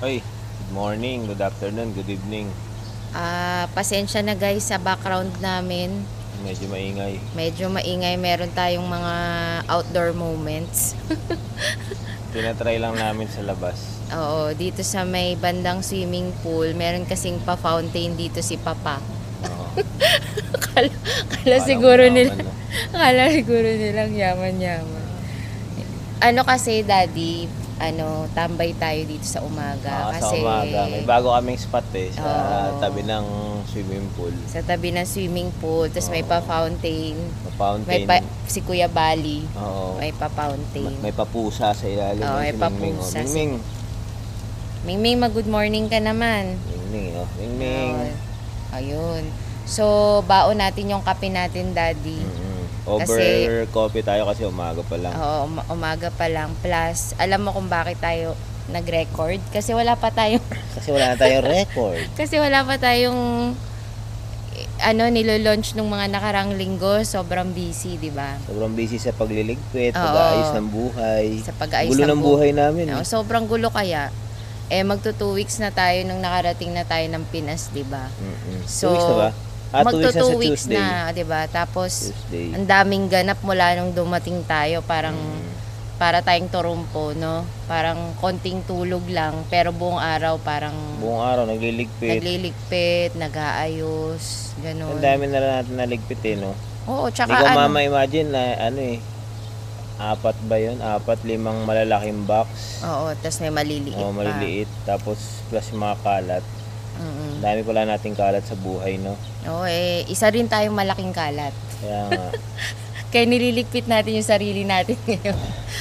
Ay, good morning, good afternoon, good evening. Ah, pasensya na guys sa background namin. Medyo maingay. Medyo maingay, meron tayong mga outdoor moments. Tinatry lang namin sa labas. Oo, dito sa may bandang swimming pool, meron kasing pa-fountain dito si Papa. Oo. Kala, kala Parang siguro mayaman, nila, no? kala siguro nilang yaman-yaman. Ano kasi, Daddy, ano, tambay tayo dito sa umaga. Ah, kasi sa umaga. May bago kaming spot eh, sa Oo. tabi ng swimming pool. sa tabi ng swimming pool, tapos may Oo. pa-fountain. May fountain. May pa, si Kuya Bali, Oo. may pa-fountain. May papusa sa ilalim. Oo, ng may si Mingming, oh. papusa Mingming. Mingming, mag-good morning ka naman. Mingming, oh. Mingming. Oo. Ayun. So, baon natin yung kape natin, Daddy. Mm-mm. Over Kasi- coffee tayo kasi umaga pa lang. Oo, um- umaga pa lang. Plus, alam mo kung bakit tayo nag-record? Kasi wala pa tayong, Kasi wala na tayong record. kasi wala pa tayong, ano, nilo-launch nung mga nakarang linggo. Sobrang busy, di ba? Sobrang busy sa pagliligpit, Oo. pag-aayos ng buhay. Sa pag-aayos Gulo ng ng bu- buhay namin. Oo, sobrang gulo kaya. Eh, magto two weeks na tayo nung nakarating na tayo ng Pinas, di ba? Mm-mm. So, two weeks na ba? Ah, two weeks na Magto sa two weeks Tuesday. na, di ba? Tapos, Tuesday. ang daming ganap mula nung dumating tayo. Parang, Mm. para tayong turumpo, no? Parang konting tulog lang, pero buong araw parang Buong araw, nagliligpit. nagliligpit, nag-aayos, ganun. Ang dami na rin natin naligpit eh, no? Oo, Hindi tsaka ko ano, mama imagine na ano eh, apat ba yun? Apat, limang malalaking box. oo, tas may maliliit O pa. maliliit. Tapos plus yung mga kalat. Mm-mm. Dami pala nating kalat sa buhay, no? Oo, eh, isa rin tayong malaking kalat. Kaya nga, Kaya nililigpit natin yung sarili natin ngayon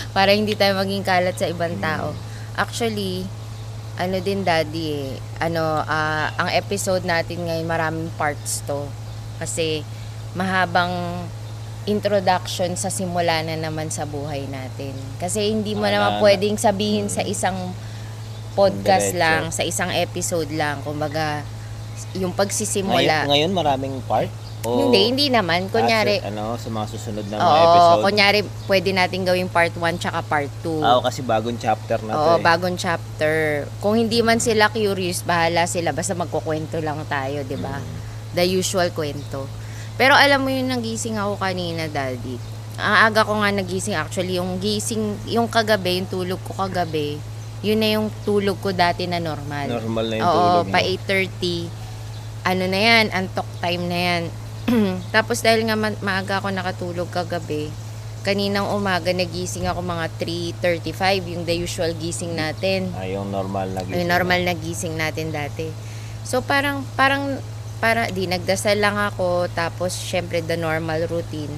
para hindi tayo maging kalat sa ibang Mm. tao. Actually, ano din daddy eh, ano, ah, ang episode natin ngayon maraming parts to. Kasi mahabang introduction sa simula na naman sa buhay natin. Kasi hindi mo Ah, naman na- pwedeng sabihin sa isang podcast Diretso. lang, sa isang episode lang. Kumbaga, yung pagsisimula. ngayon, ngayon maraming part? O, Hindi, hindi naman. Kunyari, sa- ano, sa mga susunod na mga Oo, episode? kunyari pwede natin gawing part 1 tsaka part 2. Ah, kasi bagong chapter na to Oo, eh. bagong chapter. Kung hindi man sila curious, bahala sila. Basta magkukwento lang tayo, di ba? Mm. The usual kwento. Pero alam mo yung nagising ako kanina, Daddy. Ang aga ko nga nagising. Actually, yung gising, yung kagabi, yung tulog ko kagabi, yun na yung tulog ko dati na normal. Normal na yung Oo, tulog mo. pa 8.30. Ano na yan, antok time na yan. Tapos dahil nga ma- maaga ako nakatulog kagabi, kaninang umaga nagising ako mga 3.35, yung the usual gising natin. Ah, yung normal na gising. Yung normal na gising natin dati. So parang, parang, para, di, nagdasal lang ako, tapos syempre the normal routine.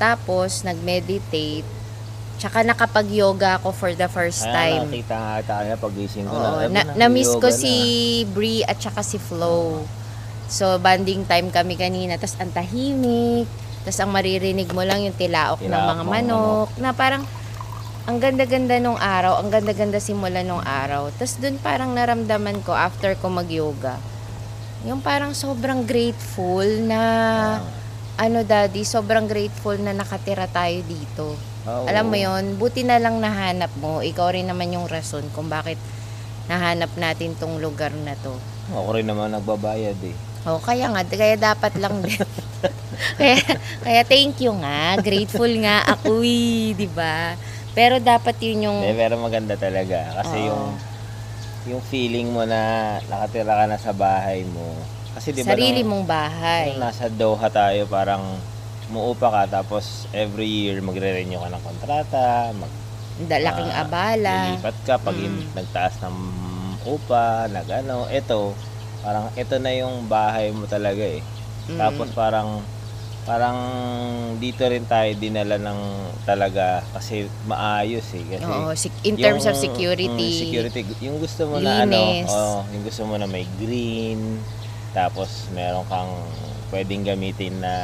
Tapos, nag-meditate, tsaka nakapag-yoga ako for the first Kaya time. nakita nga ata kaya pag gising ko Oo, na. na, na-miss ko si Brie at saka si Flo. So, banding time kami kanina. Tapos, ang tahimik. Tapos, ang maririnig mo lang yung tilaok ng Tilaok mga ng manok. Na parang, ang ganda-ganda nung araw. Ang ganda-ganda simula nung araw. Tapos, dun parang naramdaman ko after ko mag-yoga. Yung parang sobrang grateful na, ano daddy, sobrang grateful na nakatira tayo dito. Alam mo yon buti na lang nahanap mo. Ikaw rin naman yung rason kung bakit nahanap natin tong lugar na to. Ako rin naman nagbabayad eh. O, kaya nga, kaya dapat lang din. kaya, kaya thank you nga. Grateful nga ako eh, di ba? Pero dapat yun yung... Eh, pero maganda talaga. Kasi Oo. yung yung feeling mo na nakatira ka na sa bahay mo. Kasi di ba sarili nung, mong bahay. nung nasa Doha tayo, parang muupa ka tapos every year magre-renew ka ng kontrata, mag Laking ah, abala. lilipat ka pag Mm. nagtaas ng upa, nag ano, ito, parang ito na yung bahay mo talaga eh. Mm. Tapos parang parang dito rin tayo dinala ng talaga kasi maayos eh kasi Oo, in terms of yung- security. mm, security yung gusto mo na ano linis. oh, yung gusto mo na may green tapos meron kang pwedeng gamitin na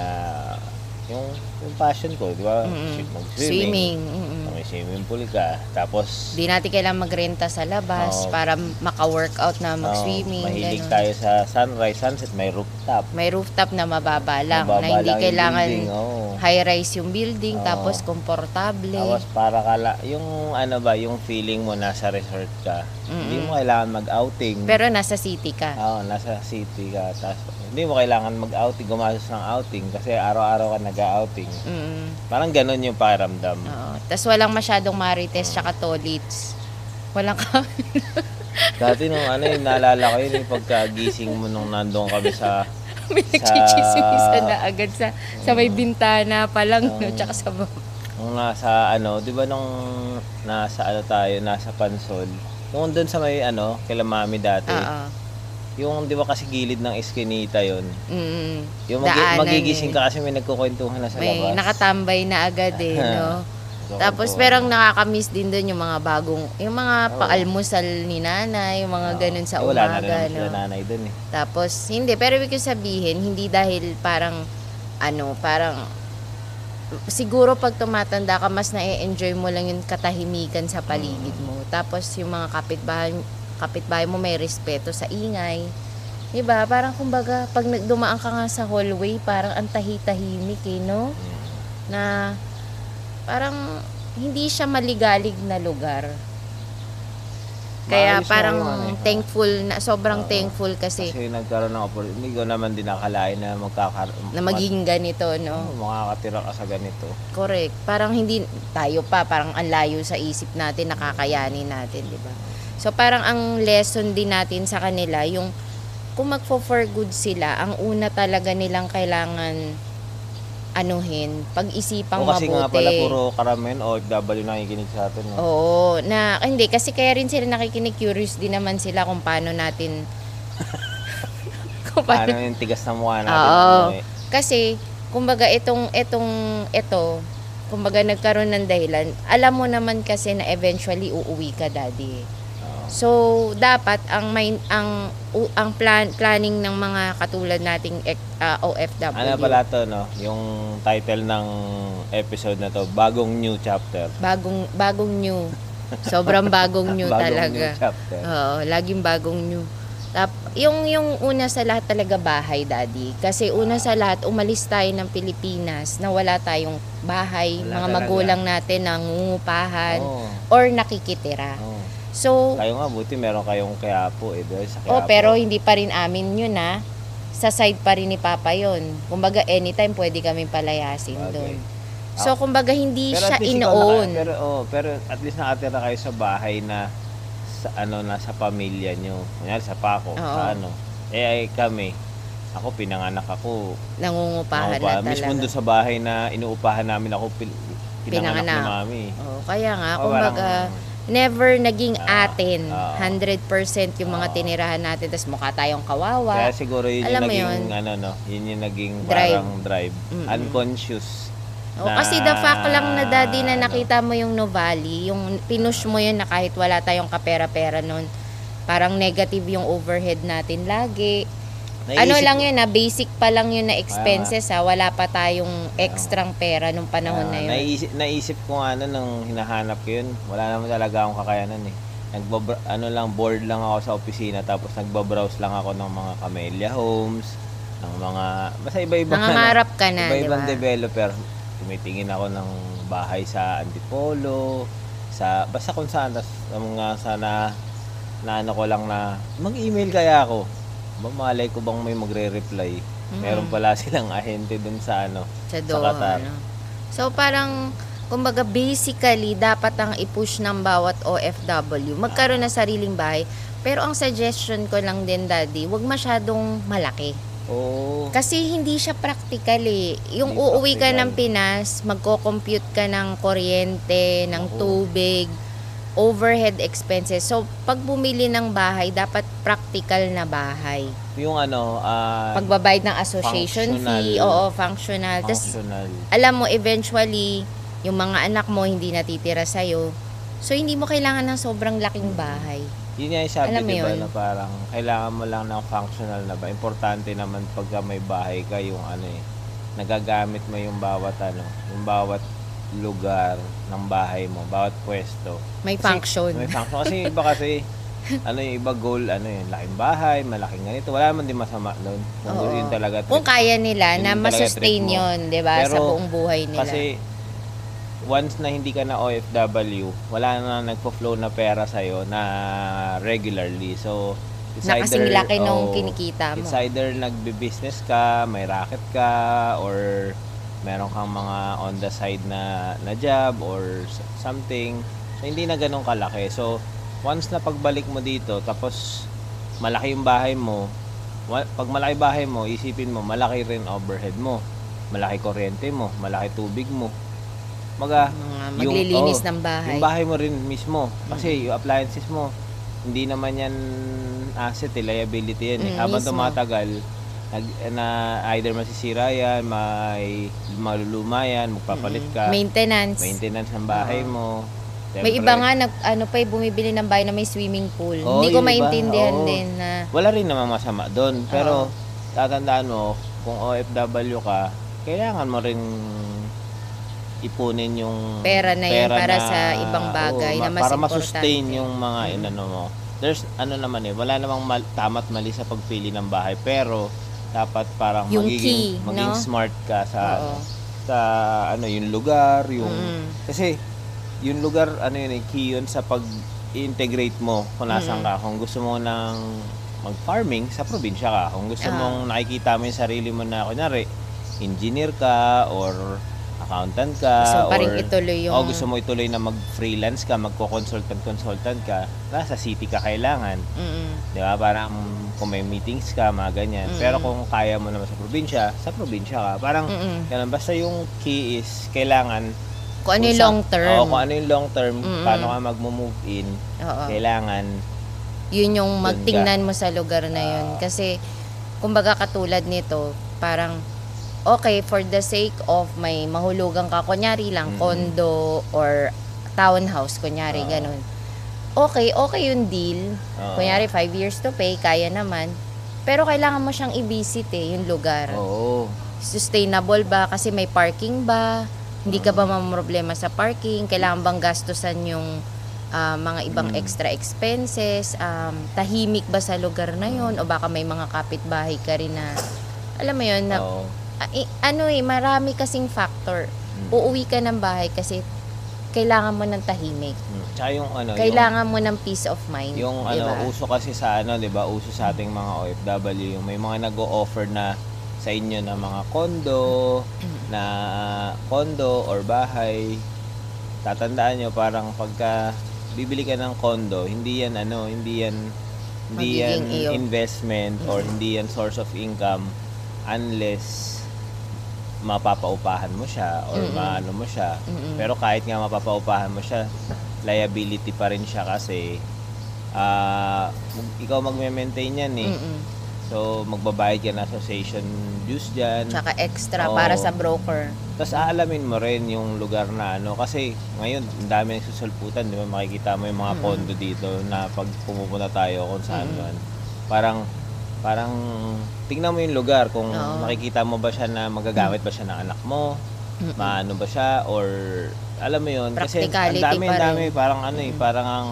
yung yung passion ko di ba Mm-mm. mag-swimming Swimming. mm-mm. Swimming pool ka tapos Di natin kailangan magrenta sa labas Oo. para maka-workout na oh, mag-swimming. mahilig ganun. tayo sa sunrise sunset may rooftop May rooftop na mababa lang. Mababa na hindi lang yung kailangan building, oo. high-rise yung building, Oo. tapos komportable. Tapos para kala, yung ano ba, yung feeling mo nasa resort ka, hindi mo kailangan mag-outing. Pero nasa city ka. Oo, nasa city ka. Tapos, hindi mo kailangan mag-outing, gumastos ng outing kasi araw-araw ka nag-outing. Mm. Parang ganun yung pakiramdam. Oo. Tapos walang masyadong marites tsaka tolits. Walang ka. Dati nung ano yung naalala ko yun, yung pagkagising mo nung nandun kami sa May nagchichismisan na agad sa, sa may bintana pa lang, no? Oo. Tsaka sa baba. nung nasa ano, 'di ba nung nasa ano tayo, nasa Pansol. Yung doon sa may ano, kila mami dati. Oo. Yung 'di ba kasi gilid ng eskinita 'yon. Mm. Yung Daanan magigising eh. ka kasi may nagkukwentuhan na sa May labas. nakatambay na agad eh, no? Tapos Nagkukwentuhan. pero ang nakakamiss din doon yung mga bagong, yung mga Oo. paalmusal ni nanay, yung mga Oo. ganun sa Eh, wala na rin umaga, naman sila no? nanay doon eh. Tapos, hindi. Pero ibig ko sabihin, hindi dahil parang, ano, parang, siguro pag tumatanda ka, mas na-enjoy mo lang yung katahimikan sa paligid mo. Tapos, yung mga kapitbahay, kapitbahay mo may respeto sa ingay. Diba? Parang kumbaga, pag nag- dumaan ka nga sa hallway, parang ang tahi-tahimik eh, no? Mm. Na, parang, hindi siya maligalig na lugar. Kaya Maayos na parang ano eh. thankful na sobrang Oo. thankful kasi Kasi nagkaroon ng opportunity. Hindi ko naman din nakalain na magkakaroon. na magiging ganito, no? makakatira ka sa ganito. Correct. Parang hindi tayo pa, parang ang layo sa isip natin, nakakayanin natin, di ba? So parang ang lesson din natin sa kanila, yung kung magfo for good sila, ang una talaga nilang kailangan anuhin, pag-isipang O kasi mabuti. nga pala puro karamihan OFW nakikinig sa atin. No? Oo, na hindi kasi kaya rin sila nakikinig curious din naman sila kung paano natin kung Paano paano yung tigas na mukha natin? Oo. eh. Kasi, kumbaga, itong, itong, ito, kumbaga, nagkaroon ng dahilan. Alam mo naman kasi na eventually uuwi ka, daddy. So, dapat, ang, main, ang, u- ang plan, planning ng mga katulad nating ek- ah, OFW. Ano pala to, no? Yung title ng episode na to, Bagong New Chapter. Bagong, bagong new. Sobrang bagong new Bagong talaga. New Chapter. Oo, laging bagong new. Tap, yung, yung una sa lahat talaga bahay, daddy. Kasi una sa lahat, umalis tayo ng Pilipinas na wala tayong bahay, Wala mga talaga. magulang natin nangungupahan Oo. or nakikitira. Oo. So, Kayo nga, buti meron kayong Quiapo eh. Dahil sa oh, Quiapo. pero hindi pa rin amin yun na sa side pa rin ni Papa yon. Kumbaga, anytime pwede kami palayasin Bagay. doon. So, kumbaga, hindi Pero siya naka- pero, oh, pero at least nakatira kayo sa bahay na sa ano na sa pamilya nyo. Kunyari sa Paco, Oo. sa ano. Eh ay kami, ako pinanganak ako. Nangungupahan Nangupa- na Mismo talaga. doon sa bahay na inuupahan namin ako pil- pinanganak, Pinanganak. ni mami. Oh, kaya nga, Oh, kumbaga, never naging Ah, atin. ah. 100% yung mga Ah. tinirahan natin. Tapos mukha tayong kawawa. Kaya siguro yun Alam yung naging, yun? ano no, yun yung naging Drive. parang drive. Mm-mm. Unconscious. Oh, na- kasi the fact lang na daddy na nakita mo yung Novali, yung pinush mo yun na kahit wala tayong kapera-pera nun, parang negative yung overhead natin lagi. Ano naisip- lang yun na basic pa lang yun na expenses ha, wala pa tayong extrang pera nung panahon na Ah, yun. Naisip, naisip ko nga ano nung hinahanap ko yun, wala naman talaga akong kakayanan eh. Nagbabra- ano lang, board lang ako sa opisina tapos nagbabrowse lang ako ng mga camellia homes, ng mga, basta iba-ibang, Nangangarap ka na, iba-ibang ba? developer. Tumitingin ako ng bahay sa Antipolo, sa, basta kung saan, tas mga sana, na ano ko lang na, mag-email kaya ako. Ba, malay ko bang may magre-reply. Meron pala silang ahente dun sa ano, sa sa Doha. Qatar. ano. So parang kumbaga basically dapat ang i-push ng bawat OFW magkaroon ng sariling bahay. Pero ang suggestion ko lang din daddy, wag masyadong malaki. Oo. Kasi hindi siya practical eh. Yung Hindi uuwi ka practical. ng Pinas, magko-compute ka ng kuryente, ng Oo. tubig, overhead expenses. So pag bumili ng bahay, dapat practical na bahay. Yung ano, ah, Pagbabayad ng association Functional. fee, oo, functional. Tas functional. alam mo, eventually, yung mga anak mo hindi natitira sa'yo. So, hindi mo kailangan ng sobrang laking bahay. Yun nga yung sabi, Alam mo di ba, yun? na parang kailangan mo lang ng functional na ba. Importante naman pagka may bahay ka, yung ano eh, nagagamit mo yung bawat ano, yung bawat lugar ng bahay mo, bawat pwesto. May Kasi- function. May function. Kasi iba kasi, ano yung iba goal, ano yun, laking bahay, malaking ganito. Wala naman din masama doon. Kung Oo. yun talaga. Kung kaya nila na masustain trip yun, di ba? Sa buong buhay nila. Kasi, once na hindi ka na OFW, wala na nagpo-flow na pera sa'yo na regularly. So, it's na kasing either- laki nung oh, kinikita mo. It's either nagbe-business ka, may racket ka, or meron kang mga on the side na, na job or something. So, hindi na ganun kalaki. So, once na pagbalik mo dito, tapos malaki yung bahay mo, pag malaki bahay mo, isipin mo, malaki rin overhead mo. Malaki kuryente mo, malaki tubig mo. Maga, Mga yung- maglilinis oo, ng bahay. yung bahay mo rin mismo. Kasi yung appliances mo, hindi naman yan asset, eh, liability yan. Eh. Mm, Habang mismo. tumatagal, nag, na either masisira yan, may maluluma yan, magpapalit ka. Maintenance. Maintenance ng bahay mo. May Siyempre, iba nga, nag, ano pa, eh, bumibili ng bahay na may swimming pool. Oo, Hindi ko yung iba, maintindihan oo. din na, Wala rin naman masama doon. Pero, tatandaan mo, kung OFW ka, kailangan mo rin ipunin yung Pera na yun para na- sa ibang bagay na mas para importante. masustain yung mga inano mo. There's ano naman eh, wala namang mal- tama't mali sa pagpili ng bahay, pero dapat parang Yung magiging key, maging no? smart ka sa Oo. ano, sa ano yung lugar, yung Mm. kasi yung lugar ano yun eh, key yun sa pag integrate mo kung nasan Mm. ka. Kung gusto mo ng mag-farming, sa probinsya ka. Kung gusto Ah. mong nakikita mo yung sarili mo na, kunyari, engineer ka or accountant ka Gusto or ituloy yung- o gusto mo ituloy na mag-freelance ka, magko-consultant consultant ka, nasa city ka kailangan. mm, Di ba? Parang kung may meetings ka, mga ganyan. Mm. Pero kung kaya mo naman sa probinsya, sa probinsya ka. Parang, mm, ganun. Basta yung key is, kailangan kung ano yung long term. Oo, kung ano yung long term, Mm-mm. paano ka mag-move in, Oo. kailangan, yun yung magtingnan mo sa lugar na yun. Ah. Kasi, kumbaga katulad nito, parang, okay, for the sake of may mahulugan ka, kunyari lang, Mm. condo or townhouse, kunyari, Ah. ganun. Okay, okay yung deal. Oo. Kunyari, five years to pay, kaya naman. Pero kailangan mo siyang i-visit eh, yung lugar. oo. Sustainable ba? Kasi may parking ba? Hindi ka ba mamroblema sa parking? Kailangan bang gastusan yung ah, mga ibang Mm. extra expenses? Um, tahimik ba sa lugar na yon O baka may mga kapitbahay ka rin na, alam mo yun, na, Oo. Ano eh, marami kasing factor. Mm. Uuwi ka ng bahay kasi kailangan mo ng tahimik. Mm. Tsaka yung ano, Kailangan mo ng peace of mind. yung, yung diba? ano, uso kasi sa ano, 'di ba? Uso sa ating mga OFW, yung may mga nag-o-offer na sa inyo na mga kondo, na kondo or bahay. Tatandaan nyo parang pagka bibili ka ng kondo, hindi yan ano, hindi yan hindi yan Magiging iyo. investment or Mm. hindi yan source of income unless mapapaupahan mo siya or Mm-mm. maano mo siya. Mm-mm. Pero kahit nga mapapaupahan mo siya, liability pa rin siya kasi ah ikaw magme-maintain yan eh. Mm-mm. So magbabayad ka ng association dues dyan. Tsaka extra Oo. para sa broker. Tapos aalamin mo rin yung lugar na ano kasi ngayon ang dami ng susulputan, di ba? Makikita mo yung mga Mm. condo dito na pag pumupunta tayo kung saan Mm. man. Parang parang tingnan mo yung lugar kung Oo. makikita mo ba siya na magagamit ba siya ng anak mo, Mm-mm. maano ba siya or alam mo yun kasi ang Practicality dami pa ang dami parang ano eh parang ang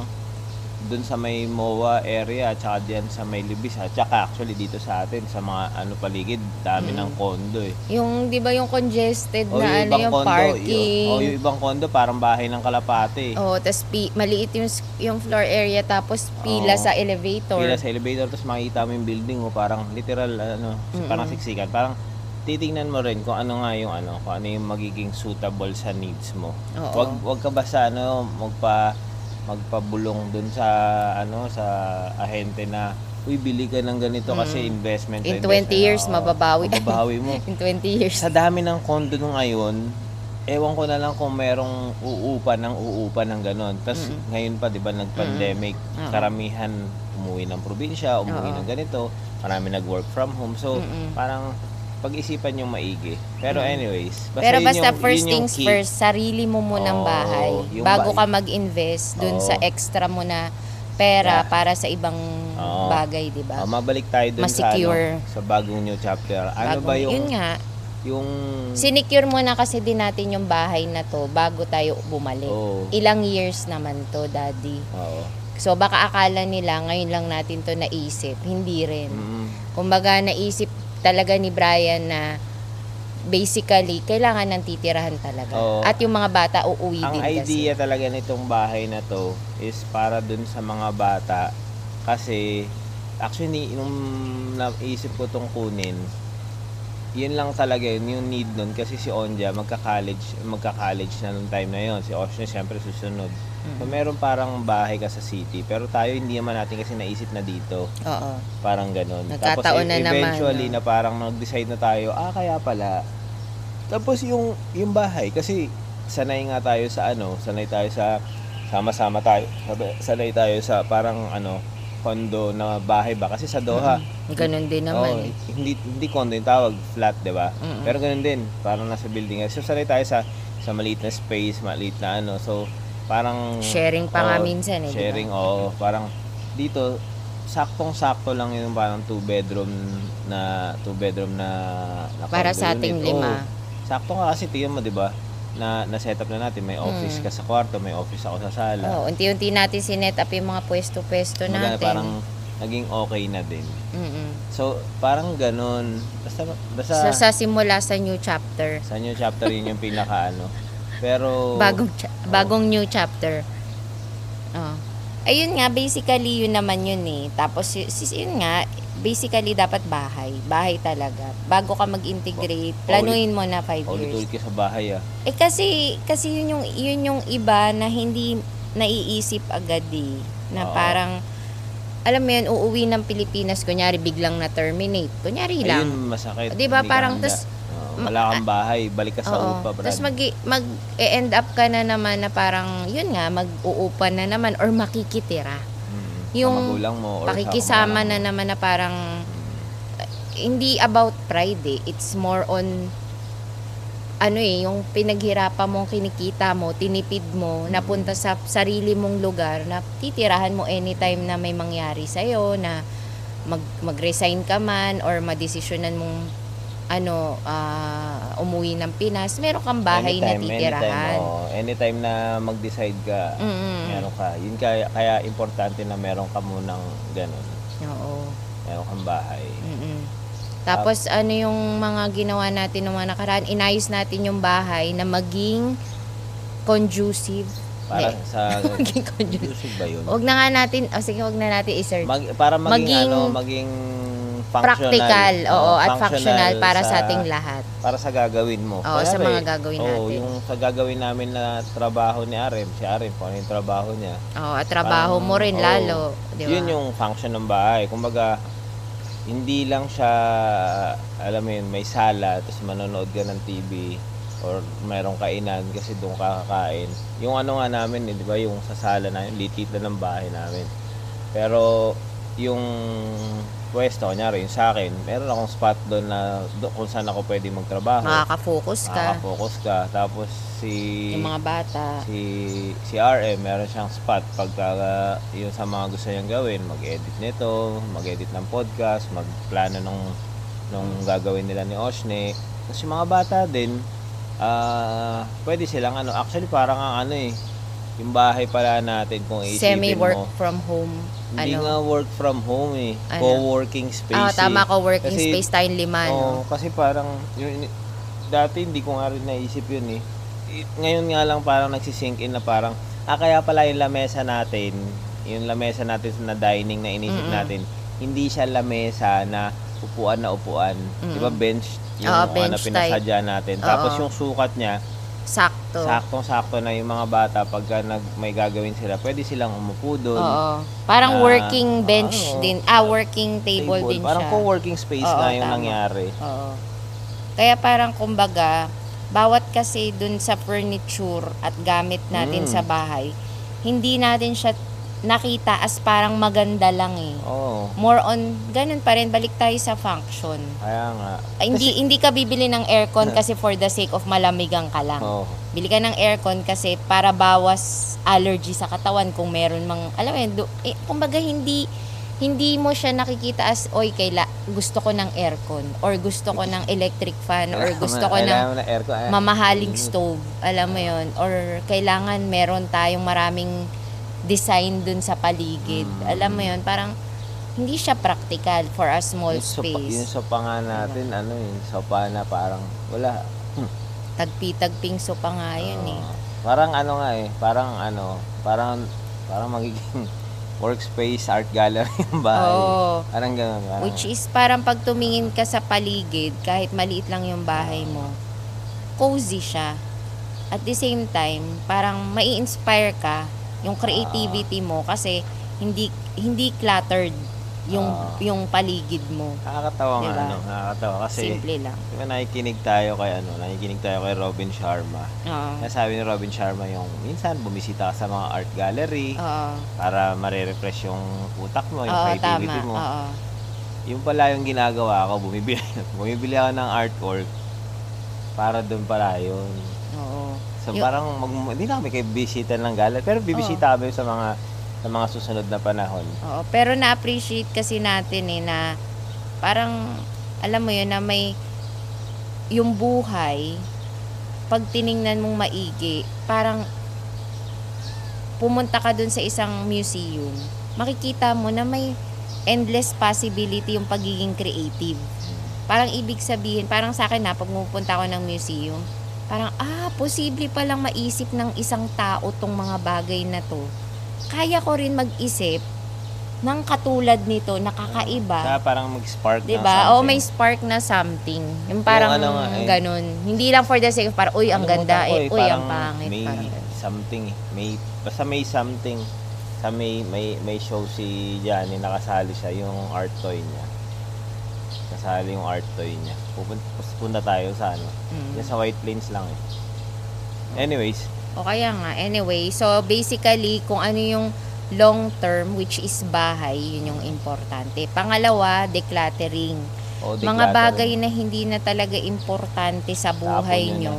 dun sa may MOA area tsaka diyan sa may Libis at tsaka actually dito sa atin sa mga ano paligid dami Mm. ng condo eh. Yung, di ba yung congested O na ano, yung parking. Yung, o yung ibang kondo parang bahay ng kalapate. Oh, tas pi- maliit yung yung floor area tapos pila Oo. sa elevator. Pila sa elevator tapos makikita mo yung building mo parang literal ano, Mm-mm. parang siksikan. Parang titingnan mo rin kung ano nga yung ano, kung ano yung magiging suitable sa needs mo. Oo. Wag wag ka basta ano magpa magpabulong dun sa ano sa ahente na uy bili ka ng ganito kasi investment Mm. In to 20 investment." years, Oo, mababawi. mababawi mo In 20 years. sa dami ng kondo nung ngayon, ewan ko na lang kung merong uupa ng uupa ng ganon. Tapos Mm-mm. ngayon pa, di ba, nag-pandemic, Oo. karamihan umuwi ng probinsya, umuwi Oo. ng ganito, marami nag-work from home. So, Mm-mm. parang pag-isipan yung maigi. Pero Mm. anyways, basta Pero yun basta yung- first yun yung things key. first, sarili mo munang Oo, bahay yung bago ba- ka mag-invest dun Oo. sa extra mo na pera Yeah. para sa ibang Oo. bagay, di ba? Ah, mabalik tayo dun sa, Ma-secure. ano, sa bagong new chapter. Ano Bagong- ba yung, Yun nga, yung, sinecure muna kasi din natin yung bahay na to bago tayo bumalik. Oo. Ilang years naman to, daddy. Oo. So baka akala nila ngayon lang natin to naisip. Hindi rin. Mm. Kumbaga naisip talaga ni Brian na basically kailangan ng titirahan talaga. Oo. At yung mga bata uuwi Ang din kasi. idea talaga nitong bahay na to is para dun sa mga bata kasi actually nung naisip ko tong kunin yun lang talaga yun, yung need nun kasi si Onja magka-college magka-college na nung time na yun si Osha syempre susunod so Mm. meron parang bahay ka sa city pero tayo hindi naman natin kasi naisip na dito Oo. parang ganun Nagkataon na naman, eventually no? na parang nag-decide na tayo ah kaya pala tapos yung yung bahay kasi sanay nga tayo sa ano sanay tayo sa sama-sama tayo sanay tayo sa parang ano condo na bahay ba kasi sa Doha Ganun din oh, naman. eh. hindi hindi condo yung tawag flat 'di ba Mm-mm. pero ganun din parang nasa building so sanay tayo sa sa maliit na space maliit na ano so parang Sharing pa nga Oo, minsan eh. Sharing, oo. Parang dito, saktong-sakto lang yung parang two bedroom na two bedroom na, na Para sa unit. ating lima. Oo. sakto nga kasi tingnan mo, 'di ba? Na na setup na natin, may office Mm. ka sa kwarto, may office ako sa sala. Oo, unti-unti natin sinet up yung mga pwesto-pwesto Kumbaga, natin. parang naging okay na din. Mm-mm. So, parang ganun. Basta basta So, sa simula sa new chapter. sa new chapter yun yung pinaka ano. Pero Bagong cha- bagong new chapter. Oh. Ayun nga, basically yun naman yun eh. Tapos y- sis- yun nga, basically dapat bahay. Bahay talaga. Bago ka mag-integrate, planuin mo na 5 ulit-ulit years. ka sa bahay ah. Eh kasi, kasi yun yung, yun yung iba na hindi naiisip agad eh. Na Oo. parang, alam mo yun, uuwi ng Pilipinas, kunyari biglang na-terminate. Kunyari lang. Ayun, masakit. Di ba? Hindi ka Parang handa. tas- Oo, wala kang bahay, balik ka sa Oo. upa, Brad. Tapos mag, mag end up ka na naman na parang, yun nga, mag-uupan na naman or makikitira. Yung magulang mo or Pakikisama sa na naman na parang. Mm. hindi about pride eh. It's more on, ano eh, yung pinaghirapan mo, kinikita mo, tinipid mo, napunta sa sarili mong lugar na titirahan mo anytime na may mangyari sa'yo, na mag, mag-resign ka man or madesisyonan mong ano, ah, umuwi ng Pinas, meron kang bahay na titirahan. Anytime, oo. anytime na mag-decide ka, Mm-mm. meron ka. Yun kaya, kaya importante na meron ka munang ganun. Oo. Meron kang bahay. Mm-mm. Tapos ano yung mga ginawa natin ng mga nakaraan, inayos natin yung bahay na maging conducive. Para sa... maging conducive. Ba yun? Huwag na nga natin, o sige, huwag na natin i-search. Mag, para maging, Maging ano, maging. Practical, oo, at functional para sa, ating lahat. Para sa gagawin mo. Oo, sa Kunyari, mga gagawin oo, natin. yung sa gagawin namin na trabaho ni Arem, si Arem, kung ano yung trabaho niya. Oo, at trabaho Parang, mo rin oo, lalo, di ba? Yun yung function ng bahay. Kumbaga, hindi lang siya, alam mo yun, may sala, tapos manonood ka ng TV, or mayroong kainan kasi doon ka kakain. Yung ano nga namin, eh, di ba, yung sa sala na, yung litit na ng bahay namin. Pero, yung pwesto, kunyari, yung sa akin, meron akong spot doon na do, kung saan ako pwede magtrabaho. Makaka-focus ka, Makaka-focus ka. Tapos, si yung mga bata. si si RM meron siyang spot pagka uh, yung sa mga gusto niyang gawin mag-edit nito mag-edit ng podcast magplano nung nung gagawin nila ni Oshne tapos yung mga bata din ah pwede silang ano actually parang ang ano eh yung bahay pala natin kung iisipin Semi-work mo from home. Hindi ano? nga work from home eh Ano? co-working space Ah, tama eh. ko, working Kasi- space tayong lima, Oo, no? kasi parang yun, dati hindi ko nga rin naisip yun eh. Ngayon nga lang parang nagsisink in na parang, ah kaya pala yung lamesa natin, yung lamesa natin na dining na inisip Mm-mm. natin, hindi siya lamesa na upuan na upuan. Di ba Mm-mm. bench yung Oo, ano, bench type. pinasadya natin. Tapos Oo. yung sukat niya, Sakto. saktong-sakto na yung mga bata pagka nag, may gagawin sila, pwede silang umupo doon. Oo. Parang Na- working bench Oo. din. Ah, working table, din Parang siya. co-working space Oo, nga yung tama. nangyari. Oo. Kaya parang kumbaga, bawat kasi dun sa furniture at gamit natin Mm. sa bahay, hindi natin siya nakita as parang maganda lang eh. Oo. More on, ganun pa rin, balik tayo sa function. Kaya nga. Ay, hindi hindi ka bibili ng aircon kasi for the sake of malamigan ka lang. Oo. Bili ka ng aircon kasi para bawas allergy sa katawan kung meron mang alam mo yun, do, eh, kumbaga hindi hindi mo siya nakikita as oy kaila gusto ko ng aircon or gusto ko ng electric fan or gusto ko ng aircon. Ah, mamahaling stove alam mo yon or kailangan meron tayong maraming design dun sa paligid. Mm. Alam mo yun, parang hindi siya practical for a small yung sopa, space. yung sopa nga natin, ano yung sopa na parang wala. Hmm. Tagpi-tagping sopa nga yun eh. Oo. parang ano nga eh, parang ano, parang parang magiging workspace, art gallery yung bahay. Oo. Parang ganun. Parang, Which is parang pag tumingin ka sa paligid, kahit maliit lang yung bahay mo, cozy siya. At the same time, parang mai inspire ka yung creativity mo kasi hindi hindi cluttered yung Ah. yung paligid mo. nakakatawa nga, Diba? ano, nakakatawa. Kasi, Simple lang. di ba nakikinig tayo kay, ano, nakikinig tayo kay Robin Sharma. Oo. Kaya sabi ni Robin Sharma yung, minsan bumisita ka sa mga art gallery Oo. para mare-refresh yung utak mo, yung Oo, creativity tama. mo. Oo. Yung pala yung ginagawa ko, bumibili, bumibili ako ng artwork para doon pala yun. Oo. So Yung- parang mag, hindi na kami kayo bisita ng gallery, pero bibisita kami sa mga sa mga susunod na panahon. Oo, pero na-appreciate kasi natin eh na parang alam mo yun na may yung buhay pag tiningnan mong maigi, parang pumunta ka dun sa isang museum, makikita mo na may endless possibility yung pagiging creative. Parang ibig sabihin, parang sa akin na pag pupunta ako ng museum, parang ah, posible palang maisip ng isang tao tong mga bagay na to kaya ko rin mag-isip ng katulad nito, nakakaiba. parang mag-spark 'Di ng ba? O something. may spark na something. Yung parang ano nga eh. ganun. Hindi lang for the sake of parang, uy, ang ganda, Nakalimutan eh, ko uy, parang ang pangit. May Parang ganun. something, eh. may, basta may something. Sa may, may, may show si Johnny, nakasali siya yung art toy niya. Kasali yung art toy niya. Pupunta, punta tayo sa ano. Mm. Yan sa White Plains lang eh. Anyways, O kaya nga, anyway, so basically, kung ano yung long term, which is bahay, yun yung importante. Pangalawa, decluttering. o Mga bagay na hindi na talaga importante sa buhay Tapon yun nyo.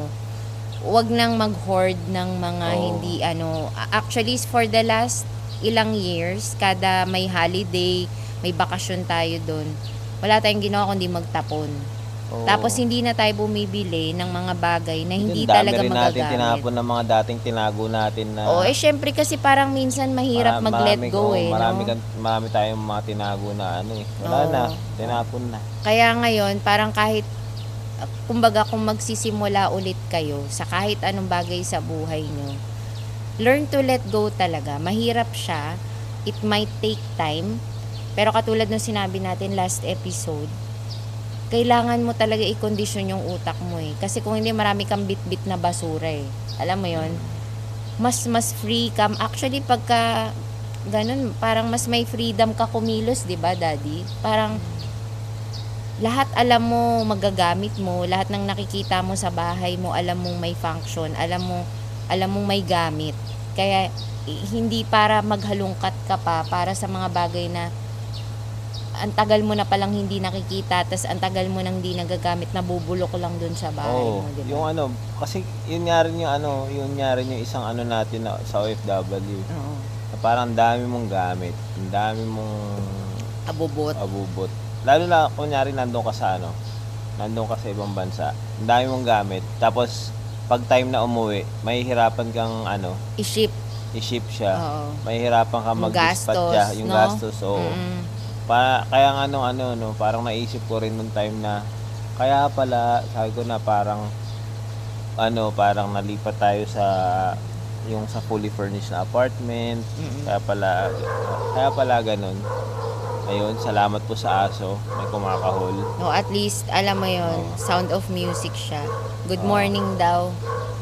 Huwag nang mag-hoard ng mga Oo. hindi ano. Actually, for the last ilang years, kada may holiday, may bakasyon tayo doon, wala tayong ginawa kundi magtapon. Tapos hindi na tayo bumibili ng mga bagay na hindi talaga rin natin magagamit. tinapon ng mga dating tinago natin na Oo, eh syempre kasi parang minsan mahirap Mara- mag-let marami- go oo, eh. Marami, no? kan- marami tayong mga tinago na ano eh. Wala Oo. na, tinapon na. Kaya ngayon, parang kahit, uh, kumbaga kung magsisimula ulit kayo sa kahit anong bagay sa buhay nyo, learn to let go talaga. Mahirap siya. It might take time. Pero katulad ng sinabi natin last episode, kailangan mo talaga i-condition yung utak mo eh. Kasi kung hindi, marami kang bit-bit na basura eh. Alam mo yon mas mas free ka. Actually, pagka ganun, parang mas may freedom ka kumilos, di ba, daddy? Parang, lahat alam mo magagamit mo, lahat ng nakikita mo sa bahay mo, alam mong may function, alam mo alam mong may gamit. Kaya i- hindi para maghalungkat ka pa para sa mga bagay na ang tagal mo na palang hindi nakikita, tas ang tagal mo nang hindi nagagamit, nabubulok lang dun sa bahay Oo, mo, di ba? yung ano, kasi yun nga rin yung ano, yun nga rin yung isang ano natin na, sa OFW. Oo. Na parang ang dami mong gamit, ang dami mong Abubot. abubot. Lalo na kunyari nandun ka sa ano, nandun ka sa ibang bansa, ang dami mong gamit. Tapos pag time na umuwi, mahihirapan kang ano, I-ship. i-ship siya. Oo. Mahihirapan kang Yung mag-dispatch siya, yung no? gastos. Oo. Mm-mm. Pa, kaya nga nung ano, no, parang naisip ko rin nung time na, kaya pala, sabi ko na parang, ano, parang nalipat tayo sa, yung sa fully furnished na apartment, Mm-mm. kaya pala, kaya pala ganun. Ayun, salamat po sa aso, may kumakahol. No, at least, alam mo yon Oo. sound of music siya. Good Oo. morning daw.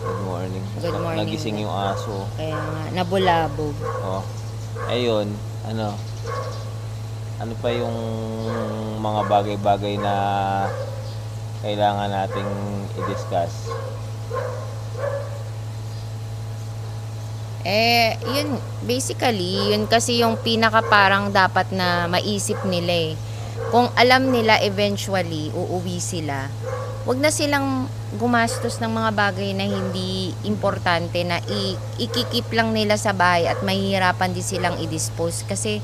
Good morning. Good morning Nagising yung aso. Kaya nga, nabulabog. Oh. Ayun, ano, ano pa yung mga bagay-bagay na kailangan nating i-discuss? Eh, yun, basically, yun kasi yung pinaka parang dapat na maisip nila eh. Kung alam nila eventually, uuwi sila, wag na silang gumastos ng mga bagay na hindi importante na i- ikikip lang nila sa bahay at mahihirapan din silang i-dispose. Kasi,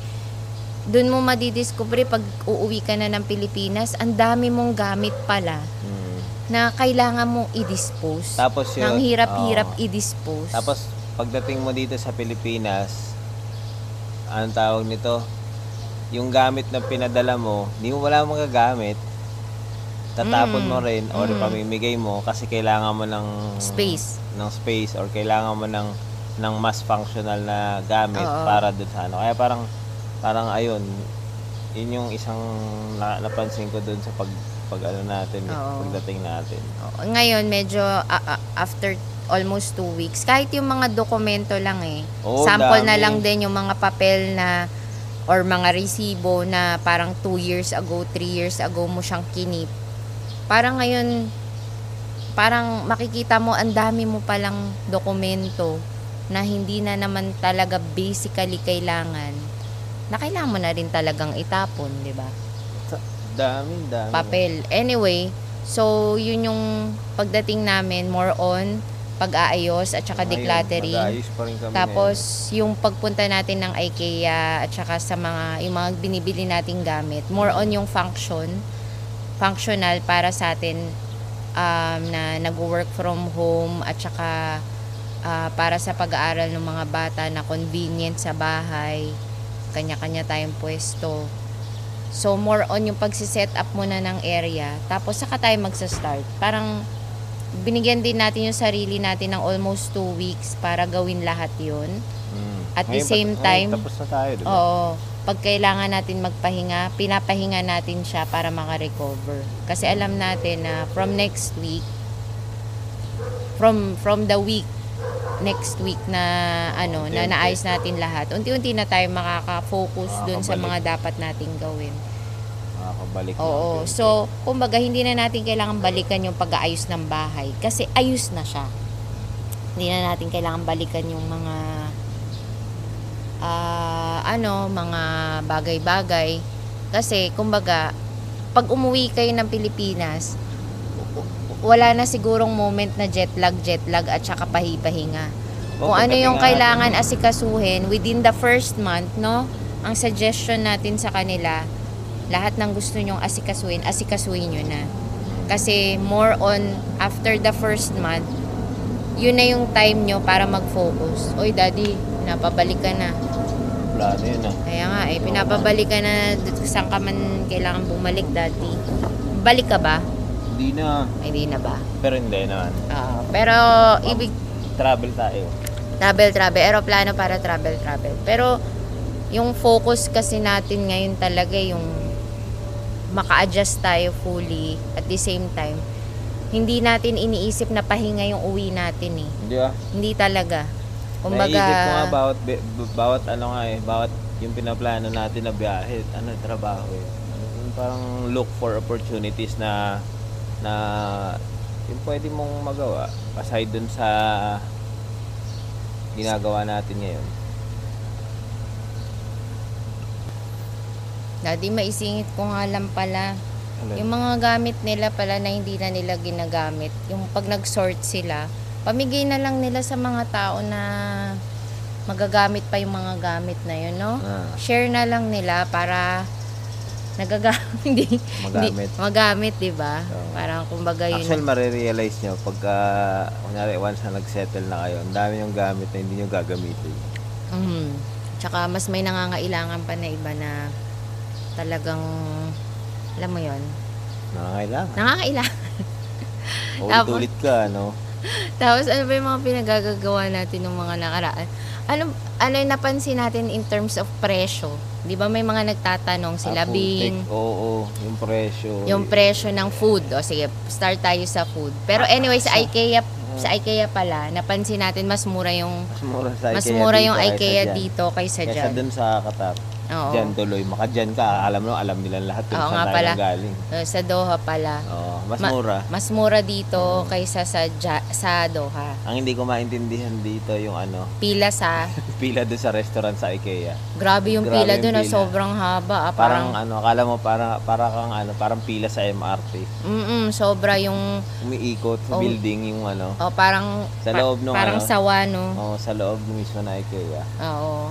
dun mo madidiscover pag uuwi ka na ng Pilipinas, ang dami mong gamit pala Hmm. na kailangan mong i-dispose. Tapos yun, Nang hirap-hirap oo. i-dispose. Tapos pagdating mo dito sa Pilipinas, anong tawag nito, yung gamit na pinadala mo, hindi mo wala magagamit, tatapon Mm. mo rin or Mm. pamimigay mo kasi kailangan mo ng Space. ng space or kailangan mo ng ng mas functional na gamit Oo. para dun sa ano. Kaya parang parang ayun, yun yung isang na, napansin ko dun sa pag pag ano natin, eh, Oo. pagdating natin. Oo. Ngayon, medyo ah, after almost two weeks, kahit yung mga dokumento lang eh. Oo, Sample na dami. lang din yung mga papel na or mga resibo na parang two years ago, three years ago mo siyang kinip. Parang ngayon, parang makikita mo ang dami mo palang dokumento na hindi na naman talaga basically kailangan na kailangan mo na rin talagang itapon, di ba? Dami, dami. papel. Anyway, so yun yung pagdating namin more on pag-aayos at saka Ngayon, decluttering. pa rin kami Tapos yung pagpunta natin ng IKEA at saka sa mga yung mga binibili nating gamit, more on yung function, functional para sa atin um, na nag-work from home at saka ah, para sa pag-aaral ng mga bata na convenient sa bahay, kanya-kanya tayong pwesto. So more on yung pagsiset up muna ng area, tapos saka tayo magsa-start. Parang binigyan din natin yung sarili natin ng almost two weeks para gawin lahat yun. Mm. At the Ngayon, same ba't- time- ngayon, tapos na tayo, di ba? Oo. Pag kailangan natin magpahinga, pinapahinga natin siya para maka-recover. Kasi alam natin na from next week, from from the week next week na ano na naayos natin lahat. Unti-unti na tayo makaka-focus dun sa mga dapat nating gawin. Makakabalik na Oo. unti-unti. So, kumbaga hindi na natin kailangan balikan yung pag-aayos ng bahay kasi ayos na siya. Hindi na natin kailangan balikan yung mga ah ano, mga bagay-bagay. Kasi kumbaga pag umuwi kayo ng Pilipinas, wala na sigurong moment na jet lag, jet lag at saka pahipahinga. Kung ano yung natin, kailangan asikasuhin within the first month, no? Ang suggestion natin sa kanila, lahat ng gusto nyong asikasuhin, asikasuhin nyo na. Kasi more on after the first month, yun na yung time nyo para mag-focus. Oy, daddy, napabalik ka na. Plano yun ah. Kaya nga, eh, pinapabalik ka na saan ka man kailangan bumalik, daddy. Balik ka ba? Hindi na. Ay, Hindi na ba? Pero hindi naman. Ah, pero, ibig, Travel tayo. travel travel aeroplano para travel travel pero yung focus kasi natin ngayon talaga yung maka-adjust tayo fully at the same time hindi natin iniisip na pahinga yung uwi natin eh Hindi ah. hindi talaga kumbaga Naisip ko nga bawat, bawat ano nga eh, bawat yung pinaplano natin na biyahe, ano trabaho eh. Parang look for opportunities na na yung pwede mong magawa aside dun sa ginagawa natin ngayon. daddy maisingit ko nga lang pala Ano? yung mga gamit nila pala na hindi na nila ginagamit yung pag nag-sort sila pamigay na lang nila sa mga tao na magagamit pa yung mga gamit na yun no Ah, share na lang nila para nagagamit hindi magamit. Hindi, magamit, 'di ba? Oo. Parang kumbaga yun. Actually, marirealize nyo pagka, kunyari, once na nag-settle na kayo, ang dami yung gamit na hindi nyo gagamitin. Mhm. Tsaka mas may nangangailangan pa na iba na talagang alam mo 'yon. Nangangailangan. Nangangailangan. Ulit-ulit ka, no? Tapos ano ba yung mga pinagagagawa natin ng mga nakaraan? Ano ano yung napansin natin in terms of presyo? 'Di ba may mga nagtatanong sila Ah, food Bing, tech, Oo, yung presyo. yung presyo ng food. O sige, start tayo sa food. Pero anyway, sa IKEA, sa IKEA pala, napansin natin mas mura yung Mas mura sa mas IKEA mura dito yung kaysa IKEA dyan. dito kaysa Kaysa dyan. dun sa Qatar. Oo. Diyan tuloy. Maka dyan ka. Alam mo, alam nila lahat kung Oo saan nga tayo pala. galing. Uh, sa Doha pala. Oo, mas Ma- mura. Mas mura dito kaysa sa Ja- sa Doha. Ang hindi ko maintindihan dito yung ano, Pila sa pila doon sa restaurant sa IKEA. Grabe yung Grabe pila yung doon, ah, pila. sobrang haba. Ah, Parang, parang ano, akala mo para para kang ano, parang pila sa MRT. mm sobra yung Umiikot sa Oh. building yung ano, oh, parang Sa loob nung parang ano? sawa no. oh, sa loob mismo na IKEA. Oo.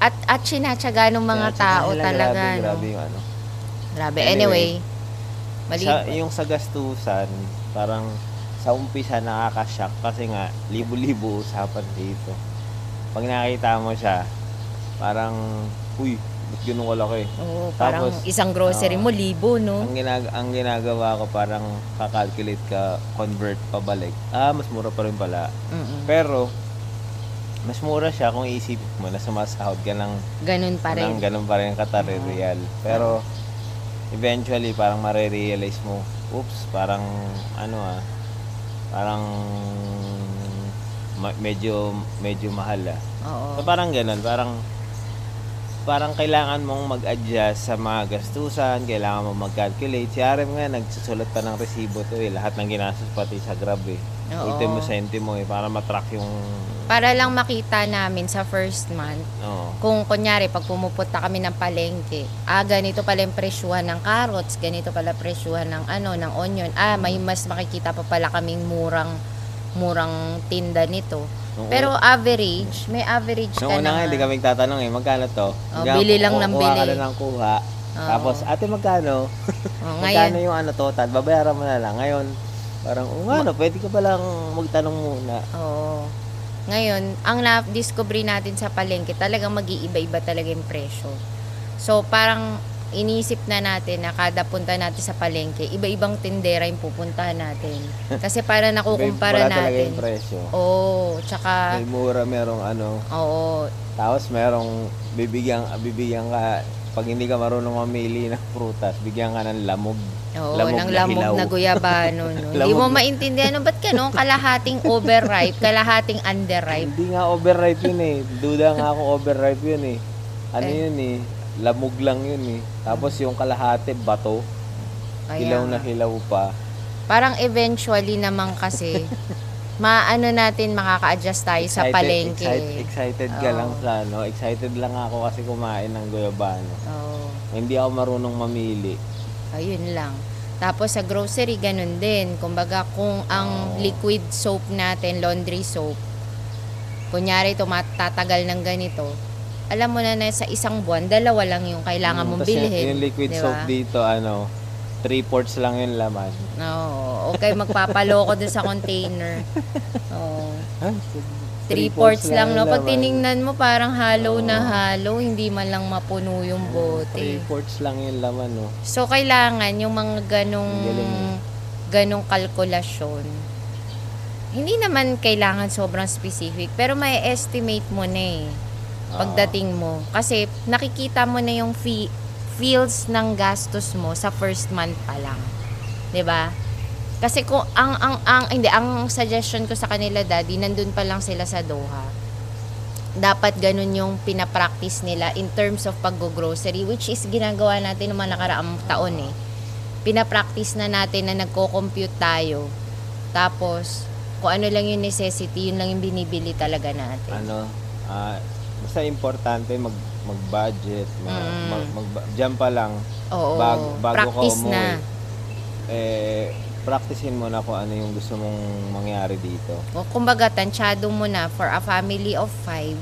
At at sinatsaga ng mga tao talaga grabe, no. Grabe yung ano. Grabe. Anyway, Anyway, mali. Sa, yung sa gastusan, parang sa umpisa nakaka-shock kasi nga libo-libo usapan dito. Pag nakita mo siya, parang, uy, ba't ganun kalaki? Oo, parang Tapos, isang grocery ah, mo, libo, no? Ang, ginag ang ginagawa ko parang kakalculate ka, convert pabalik. Ah, mas mura pa rin pala. Mm-mm. Pero, mas mura siya kung iisipin mo na sumasahod ka ng, Ganun pa rin. ng ganun pa rin katari real. Pero, eventually, parang marerealize mo, oops, parang, ano ah, parang, ma- medyo, medyo mahal ah. Oo. So parang ganun, parang parang kailangan mong mag-adjust sa mga gastusan, kailangan mo mag-calculate. Si Arem nga, nagsusulat pa ng resibo to eh. Lahat ng ginastos pati sa Grab eh. Oo. Ultimo sentimo eh, para matrack yung... Para lang makita namin sa first month, Oo. kung kunyari, pag pumupunta kami ng palengke, ah, ganito pala yung presyuhan ng carrots, ganito pala presyuhan ng ano, ng onion. Ah, may mas makikita pa pala kaming murang murang tinda nito. Nung Pero average, may average ka Nung una nga, na. hindi kami tatanong eh, magkano to? Oh, Hanggang bili lang ku- ng kuha ka bili. na ng kuha. Oo. Tapos, ate magkano? Oh, magkano ngayon, yung ano total? Babayaran mo na lang. Ngayon, parang, oh nga no, pwede ka palang magtanong muna. oo. Ngayon, ang na-discovery natin sa palengke, talagang mag-iiba-iba talaga yung presyo. So, parang inisip na natin na kada punta natin sa palengke, iba-ibang tindera yung pupuntahan natin. Kasi para nakukumpara Wala talaga natin. yung presyo. Oo, tsaka, May mura, merong ano, oo, Tapos merong bibigyan bibigyan ka pag hindi ka marunong mamili ng prutas, bigyan ka ng lamog. oo, Lamog ng na lamog hilaw. na guyabano. No? Hindi Lamog mo na- maintindihan, no? ba't ka no? Kalahating overripe, kalahating underripe. Hindi nga overripe yun eh. Duda nga ako overripe yun eh. Ano Eh. yun eh? Lamog lang yun eh. Tapos yung kalahati, bato. Kaya hilaw na nga. hilaw pa. Parang eventually naman kasi, maano natin makaka-adjust tayo sa Excited- palengke. Excited, excited ka Oo. lang sa ano. Excited lang ako kasi kumain ng guyabano. Oo. Hindi ako marunong mamili. ayun lang. Tapos sa grocery, ganun din. Kumbaga, kung ang Oo. liquid soap natin, laundry soap, kunyari tumatagal ng ganito, alam mo na na sa isang buwan, dalawa lang yung kailangan Mm, mong tas yung- bilhin. Yung liquid di soap dito, ano, 3 ports lang yung laman. Oo. Okay, magpapaloko dun sa container. Oo. Ha? Three ports lang, no? yung Pag tiningnan mo, parang hollow na Oo. hollow, hindi man lang mapuno yung Three bote. ports lang yung laman, no? So, kailangan yung mga ganong, eh. ganong kalkulasyon. Hindi naman kailangan sobrang specific, pero may estimate mo na eh, pagdating mo. Kasi nakikita mo na yung fee, feels ng gastos mo sa first month pa lang. 'Di ba? Kasi kung ang ang ang hindi ang suggestion ko sa kanila daddy, nandun pa lang sila sa Doha. Dapat ganun yung pinapractice nila in terms of pag-grocery which is ginagawa natin ng nakaraang taon eh. Pinapractice na natin na nagko-compute tayo. Tapos kung ano lang yung necessity, yun lang yung binibili talaga natin. Ano, ah, basta importante mag mag-budget, mag, Mm. mag, mag- dyan pa lang, Oo, bago, bago practice ka umuwi, na. eh, practicein mo na kung ano yung gusto mong mangyari dito. O, kumbaga, tansyado mo na for a family of five,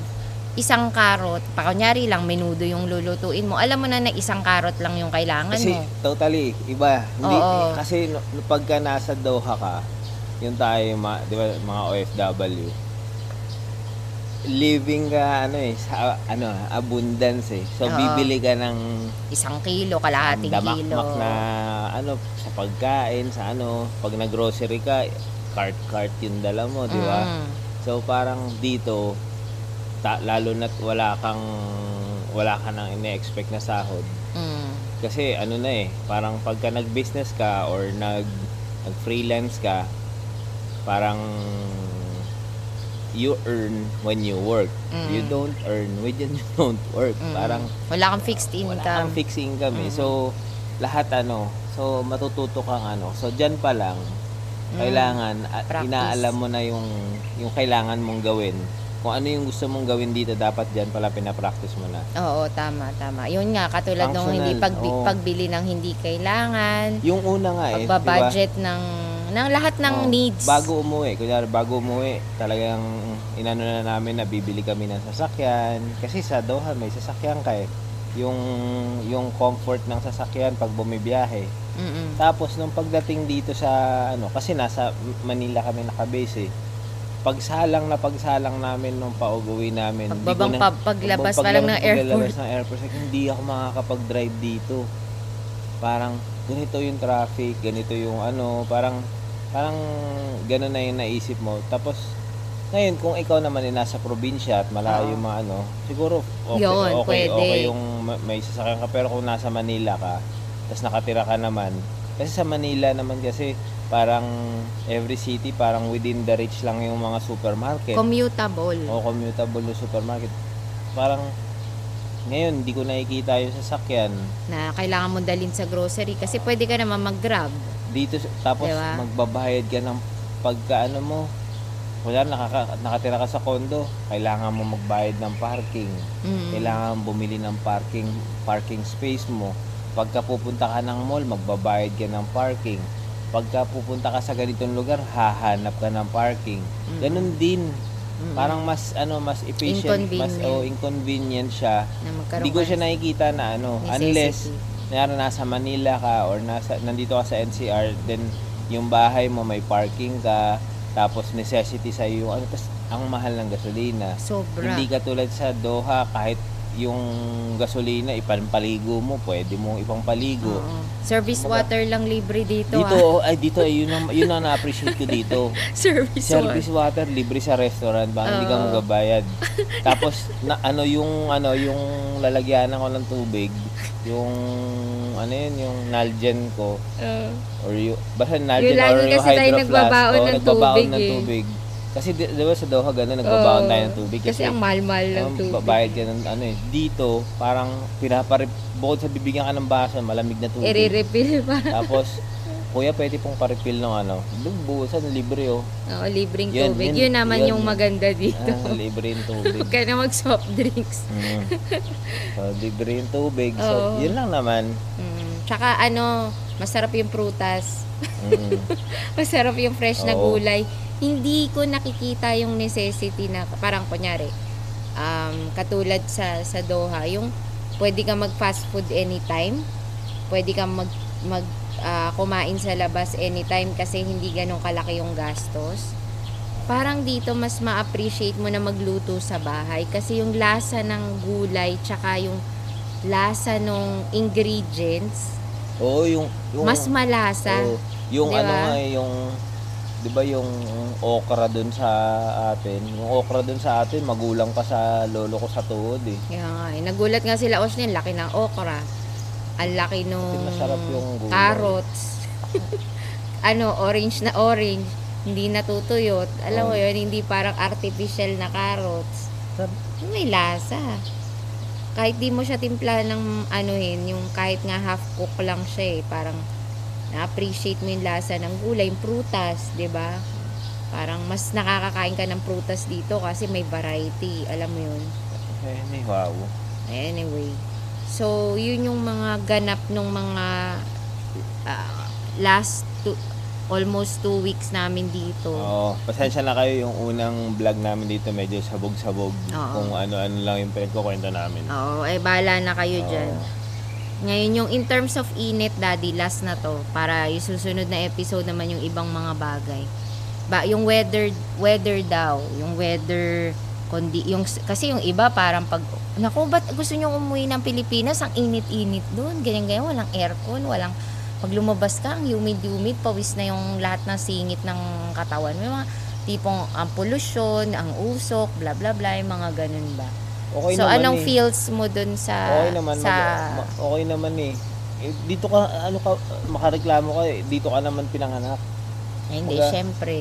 isang karot, pa kunyari lang, menudo yung lulutuin mo, alam mo na na isang karot lang yung kailangan Kasi mo. totally, iba. Hindi, Oo. Kasi no, pagka nasa Doha ka, yung tayo, di ba, mga OFW, living ka, ano eh, sa, ano, abundance eh. So, Oo. bibili ka ng Isang kilo, kalahating kilo. damakmak na ano sa pagkain sa ano pag nag-grocery ka cart cart yung dala mo di ba Mm. so parang dito ta- lalo na't wala kang wala ka nang ine-expect na sahod Mm. kasi ano na eh parang pagka nag-business ka or nag nag-freelance ka parang you earn when you work you Mm. don't earn when you don't work Mm. parang Wala kang fixed wala income. kang fixed income eh. Mm. So, lahat ano, so matututo kang ano. So, dyan pa lang, Mm. kailangan, at Practice. inaalam mo na yung, yung kailangan mong gawin. Kung ano yung gusto mong gawin dito, dapat dyan pala pinapractice mo na. Oo, tama, tama. Yun nga, katulad nung hindi Functional, pagbi- oo. pagbili ng hindi kailangan, Yung una nga eh, pagbabudget ng, ng lahat ng Oo, needs. Bago umuwi, kunyari bago umuwi, talagang inano na namin na bibili kami ng sasakyan. Kasi sa Doha may sasakyan ka eh. Yung, yung comfort ng sasakyan pag bumibiyahe. Mm-mm. Tapos nung pagdating dito sa ano kasi nasa Manila kami nakabase eh. pagsalang na pagsalang namin nung pauwi namin. Pagbabang na- pa- paglabas pa lang ng airport. ng airport, like, hindi ako makakapag-drive dito. Parang ganito yung traffic, ganito yung ano, parang parang gano'n na yung naisip mo. Tapos ngayon kung ikaw naman ay nasa probinsya at malayo yung mga ano, siguro okay, Yun, okay, pwede. okay yung ma- may sasakyan ka pero kung nasa Manila ka, tapos nakatira ka naman, kasi sa Manila naman kasi parang every city parang within the reach lang yung mga supermarket Commutable. o commutable yung supermarket. Parang ngayon hindi ko nakikita yung sasakyan Na kailangan mo dalhin sa grocery kasi pwede ka naman mag-grab. dito tapos Diba? magbabayad ka ng pagka ano mo wala nakaka, nakatira ka sa kondo kailangan mo magbayad ng parking Mm. kailangan bumili ng parking parking space mo pagka pupunta ka ng mall magbabayad ka ng parking pagka pupunta ka sa ganitong lugar hahanap ka ng parking Mm. ganun din Mm. parang mas ano mas efficient mas oh, inconvenient siya na hindi ko siya nakikita na ano necessity. unless Kunyari nasa Manila ka or nasa nandito ka sa NCR then yung bahay mo may parking ka tapos necessity sa yung ano tas ang mahal ng gasolina Sobra. hindi ka tulad sa Doha kahit yung gasolina ipampaligo mo pwede mo ipampaligo Oo. Service Kumbaga, water lang libre dito. dito ah. oh, ay dito ay yun ang yun ang na-appreciate ko dito Service, service water libre sa restaurant baka hindi ka Oo. magabayad tapos na ano yung ano yung lalagyanan ko ng tubig yung ano yun yung Nalgen ko water. or yung basta Nalgen Yung lagi or yung kasi tayo Hydro nagbabaon Flask. Oo, ng nagbabaon tubig ng eh. Kasi di, di ba sa Doha gano'n nagbabaon tayo ng tubig Kasi, ang mahal-mahal ng tubig. babayad ka ng ano eh dito parang pinaparip bukod sa bibigyan ka ng baso malamig na tubig I-refill pa. tapos kuya pwede pong pa-refill ng ano bubusan libre oh Oo, libreng Yun, tubig. yun, Yun, naman yun. yung maganda dito. ah, libre yung tubig Huwag ka na mag-soft drinks. Mm. So, libre yung tubig. So, Oo. yun lang naman. Mm. Tsaka ano, masarap yung prutas. Mm. Masarap yung fresh na Oo. gulay. Hindi ko nakikita yung necessity na parang kunyari um, katulad sa sa Doha, yung pwede ka mag fast food anytime. Pwede ka mag mag ah, kumain sa labas anytime kasi hindi ganun kalaki yung gastos. Parang dito mas ma-appreciate mo na magluto sa bahay kasi yung lasa ng gulay tsaka yung lasa ng ingredients Oo, yung... yung mas malasa. oo, yung Di ano nga eh, yung... Di ba yung okra dun sa atin? Yung okra dun sa atin, magulang pa sa lolo ko sa tuhod eh. Kaya nga, eh. nagulat nga sila, Oshin, laki ng okra. Ang laki nung masarap yung gulay. carrots. ano, orange na orange. Hindi natutuyot. Alam mo Oh. yun, hindi parang artificial na carrots. May lasa. Kahit di mo siya timpla ng anuhin, yung kahit nga half cook lang siya eh. Parang na-appreciate mo yung lasa ng gulay, yung prutas, 'di ba? Parang mas nakakakain ka ng prutas dito kasi may variety. Alam mo yun? Wow. Anyway. So, yun yung mga ganap nung mga ah, last two, almost two weeks namin dito. Oo, pasensya na kayo yung unang vlog namin dito medyo sabog-sabog. Oo. Kung ano-ano lang yung pinagkukwento namin. Oo, eh bala na kayo Oo. dyan. Ngayon, yung in terms of init, daddy, last na to. Para yung susunod na episode naman yung ibang mga bagay. Ba, yung weather, weather daw. Yung weather, kondi, yung, kasi yung iba parang pag, naku, ba't gusto nyo umuwi ng Pilipinas? Ang init-init doon. Ganyan-ganyan, walang aircon, walang, pag lumabas ka, ang humid-humid, pawis na yung lahat ng singit ng katawan. May mga tipong ang pollution, ang usok, bla bla bla, yung mga ganun ba. Okay so, naman anong eh. feels mo dun sa... Okay naman, sa... mag- ma- okay naman eh. Eh, Dito ka, ano ka, makareklamo ka eh. Dito ka naman pinanganak. Ay, hindi, Kumbaga, syempre.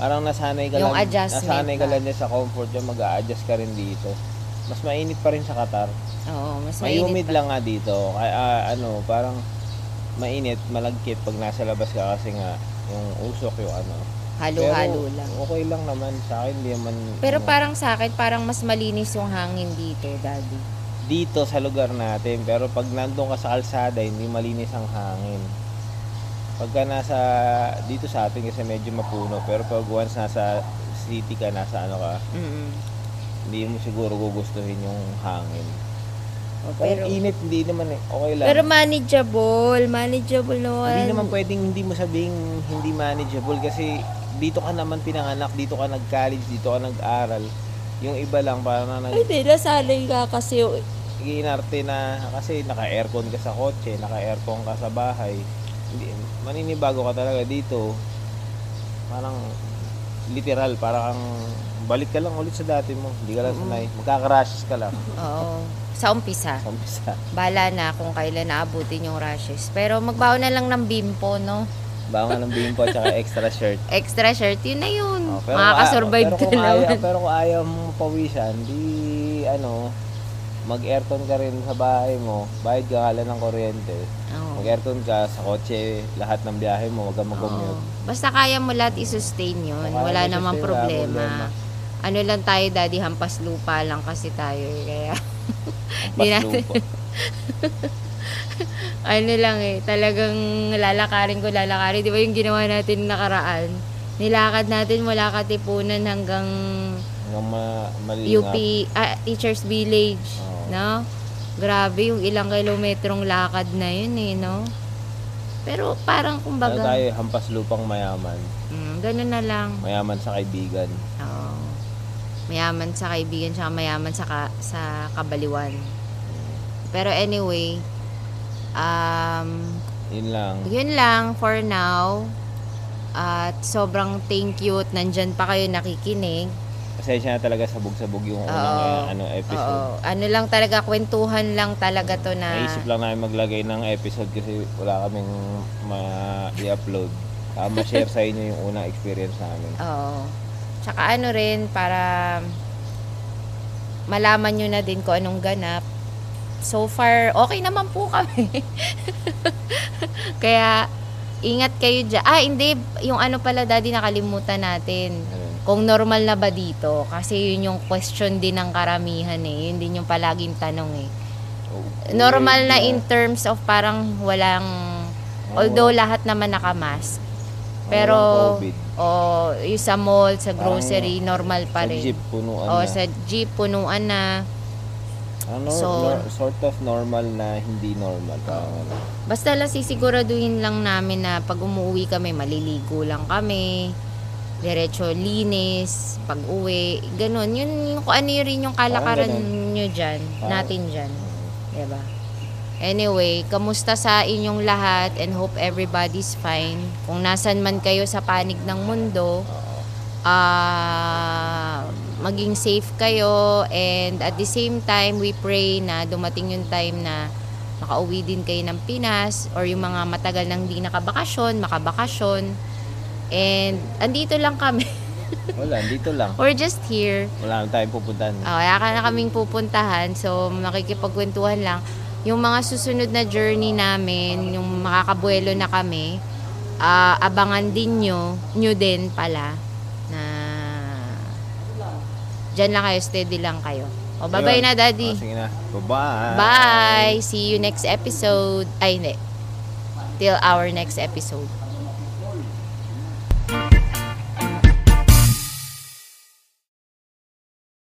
Parang nasanay ka Yung lang, adjustment nasanay ka ba? lang sa comfort dyan, mag adjust ka rin dito. Mas mainit pa rin sa Qatar. Oo, mas May mainit humid pa. lang nga dito. Kaya ah, ano, parang mainit, malagkit pag nasa labas ka kasi nga yung usok yung ano. Halo-halo lang. Okay lang naman sa akin, hindi naman Pero ano, parang sa akin, parang mas malinis yung hangin dito, daddy. dito sa lugar natin, pero pag nandun ka sa kalsada, hindi malinis ang hangin. Pagka nasa dito sa atin kasi medyo mapuno, pero pag once nasa city ka, nasa ano ka, Mm hindi mo siguro gugustuhin yung hangin. Pero, Pero init, hindi naman eh. Okay lang. pero manageable. Manageable naman. hindi naman pwedeng hindi mo sabing hindi manageable kasi dito ka naman pinanganak, dito ka nag-college, dito ka nag-aral. Yung iba lang parang na nag Ay, di, nasanay ka kasi inarte na kasi naka-aircon ka sa kotse, naka-aircon ka sa bahay. Hindi, maninibago ka talaga dito. Parang literal, parang balik ka lang ulit sa dati mo. Hindi ka lang sanay. Magkaka-rashes ka lang. Oo. Sa umpisa. Sa umpisa. Bala na kung kailan naabutin yung rashes. Pero magbaon na lang ng bimpo, no? Bangon ng bimpo at saka extra shirt. Extra shirt, yun na yun. Oh, kung Makakasurvive ka pero kung ayaw, naman. pero kung ayaw mo pawisan, di ano, mag-aircon ka rin sa bahay mo, bayad ka kala ng kuryente. Oo. Mag-aircon ka sa kotse, lahat ng biyahe mo, wag kang mag-commute. Basta kaya mo lahat i-sustain yun. Kaya Wala namang problema. problema. Ano lang tayo, daddy, hampas lupa lang kasi tayo. eh. Kaya, Ang Di natin- ano lang eh, talagang lalakarin ko, lalakarin. Di ba yung ginawa natin nakaraan? Nilakad natin mula Katipunan hanggang Hanggang ma- malingap. UP, ah, Teachers Village. Oo. No? Grabe yung ilang kilometrong lakad na yun eh, no? Pero parang Ano kumbaga, tayo, hampas lupang mayaman. mm, ganun na lang. Mayaman sa kaibigan. Oo. Mayaman sa kaibigan, tsaka mayaman sa, ka- sa kabaliwan. Pero anyway, um, Yun lang. yun lang for now. At sobrang thank you at nandyan pa kayo nakikinig. Pasensya na talaga sabog-sabog yung unang Oo. eh, ano, episode. Oo. Ano lang talaga, kwentuhan lang talaga to na... Naisip lang namin maglagay ng episode kasi wala kaming ma-i-upload. Uh, ma-share sa inyo yung unang experience namin. Oo. Tsaka ano rin, para malaman nyo na din kung anong ganap. So far, okay naman po kami. Kaya, ingat kayo dyan. Ah, hindi. Yung ano pala, daddy, nakalimutan natin. Ganun. Kung normal na ba dito? Kasi yun yung question din ng karamihan eh. Yun din yung palaging tanong eh. Oh, Normal na in terms of parang walang... Although lahat naman nakamask. Pero, COVID. oh, yung sa mall, sa Parang grocery, normal pa Sa rin. jeep, punuan oh, na. sa jeep, punuan na. ano, so- nor- sort of normal na hindi normal. Parang ano. Basta lang sisiguraduhin lang namin na pag umuwi kami, maliligo lang kami. Diretso linis, pag uwi, ganun. Yun, yung, ano yun rin yung kalakaran nyo dyan, natin dyan. Diba? Anyway, kamusta sa inyong lahat and hope everybody's fine. Kung nasan man kayo sa panig ng mundo, ah maging safe kayo and at the same time we pray na dumating yung time na makauwi din kayo ng Pinas or yung mga matagal nang hindi nakabakasyon, makabakasyon. And andito lang kami. Wala, dito lang. We're just here. Wala na tayong pupuntahan. Oh, kaya ka na kaming pupuntahan. So, makikipagkwentuhan lang. Yung mga susunod na journey namin, yung makakabuelo na kami, ah, abangan din nyo, nyo din pala, na dyan lang kayo, steady lang kayo. O, bye-bye na, Daddy. Oh, sige na. Bye-bye. Bye! See you next episode. Ay, hindi. Till our next episode.